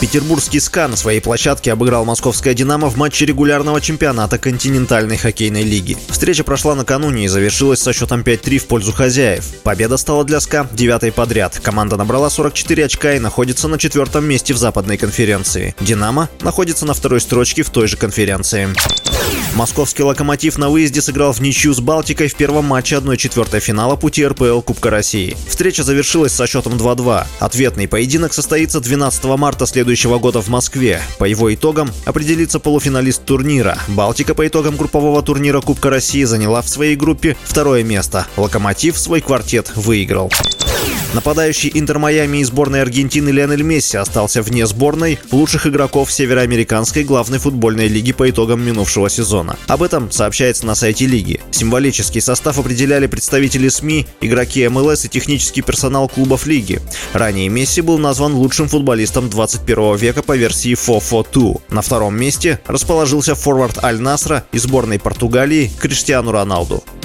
Петербургский СКА на своей площадке обыграл московское «Динамо» в матче регулярного чемпионата континентальной хоккейной лиги. Встреча прошла накануне и завершилась со счетом 5-3 в пользу хозяев. Победа стала для СКА девятой подряд. Команда набрала 44 очка и находится на четвертом месте в западной конференции. «Динамо» находится на второй строчке в той же конференции. Московский «Локомотив» на выезде сыграл в ничью с «Балтикой» в первом матче 1-4 финала пути РПЛ Кубка России. Встреча завершилась со счетом 2-2. Ответный поединок состоится 12 марта следующего года в Москве. По его итогам определится полуфиналист турнира. «Балтика» по итогам группового турнира Кубка России заняла в своей группе второе место. «Локомотив» свой квартет выиграл. Нападающий Интер Майами и сборной Аргентины Лионель Месси остался вне сборной лучших игроков североамериканской главной футбольной лиги по итогам минувшего сезона. Об этом сообщается на сайте лиги. Символический состав определяли представители СМИ, игроки МЛС и технический персонал клубов лиги. Ранее Месси был назван лучшим футболистом 21 века по версии FOFO2. На втором месте расположился форвард Аль-Насра и сборной Португалии Криштиану Роналду.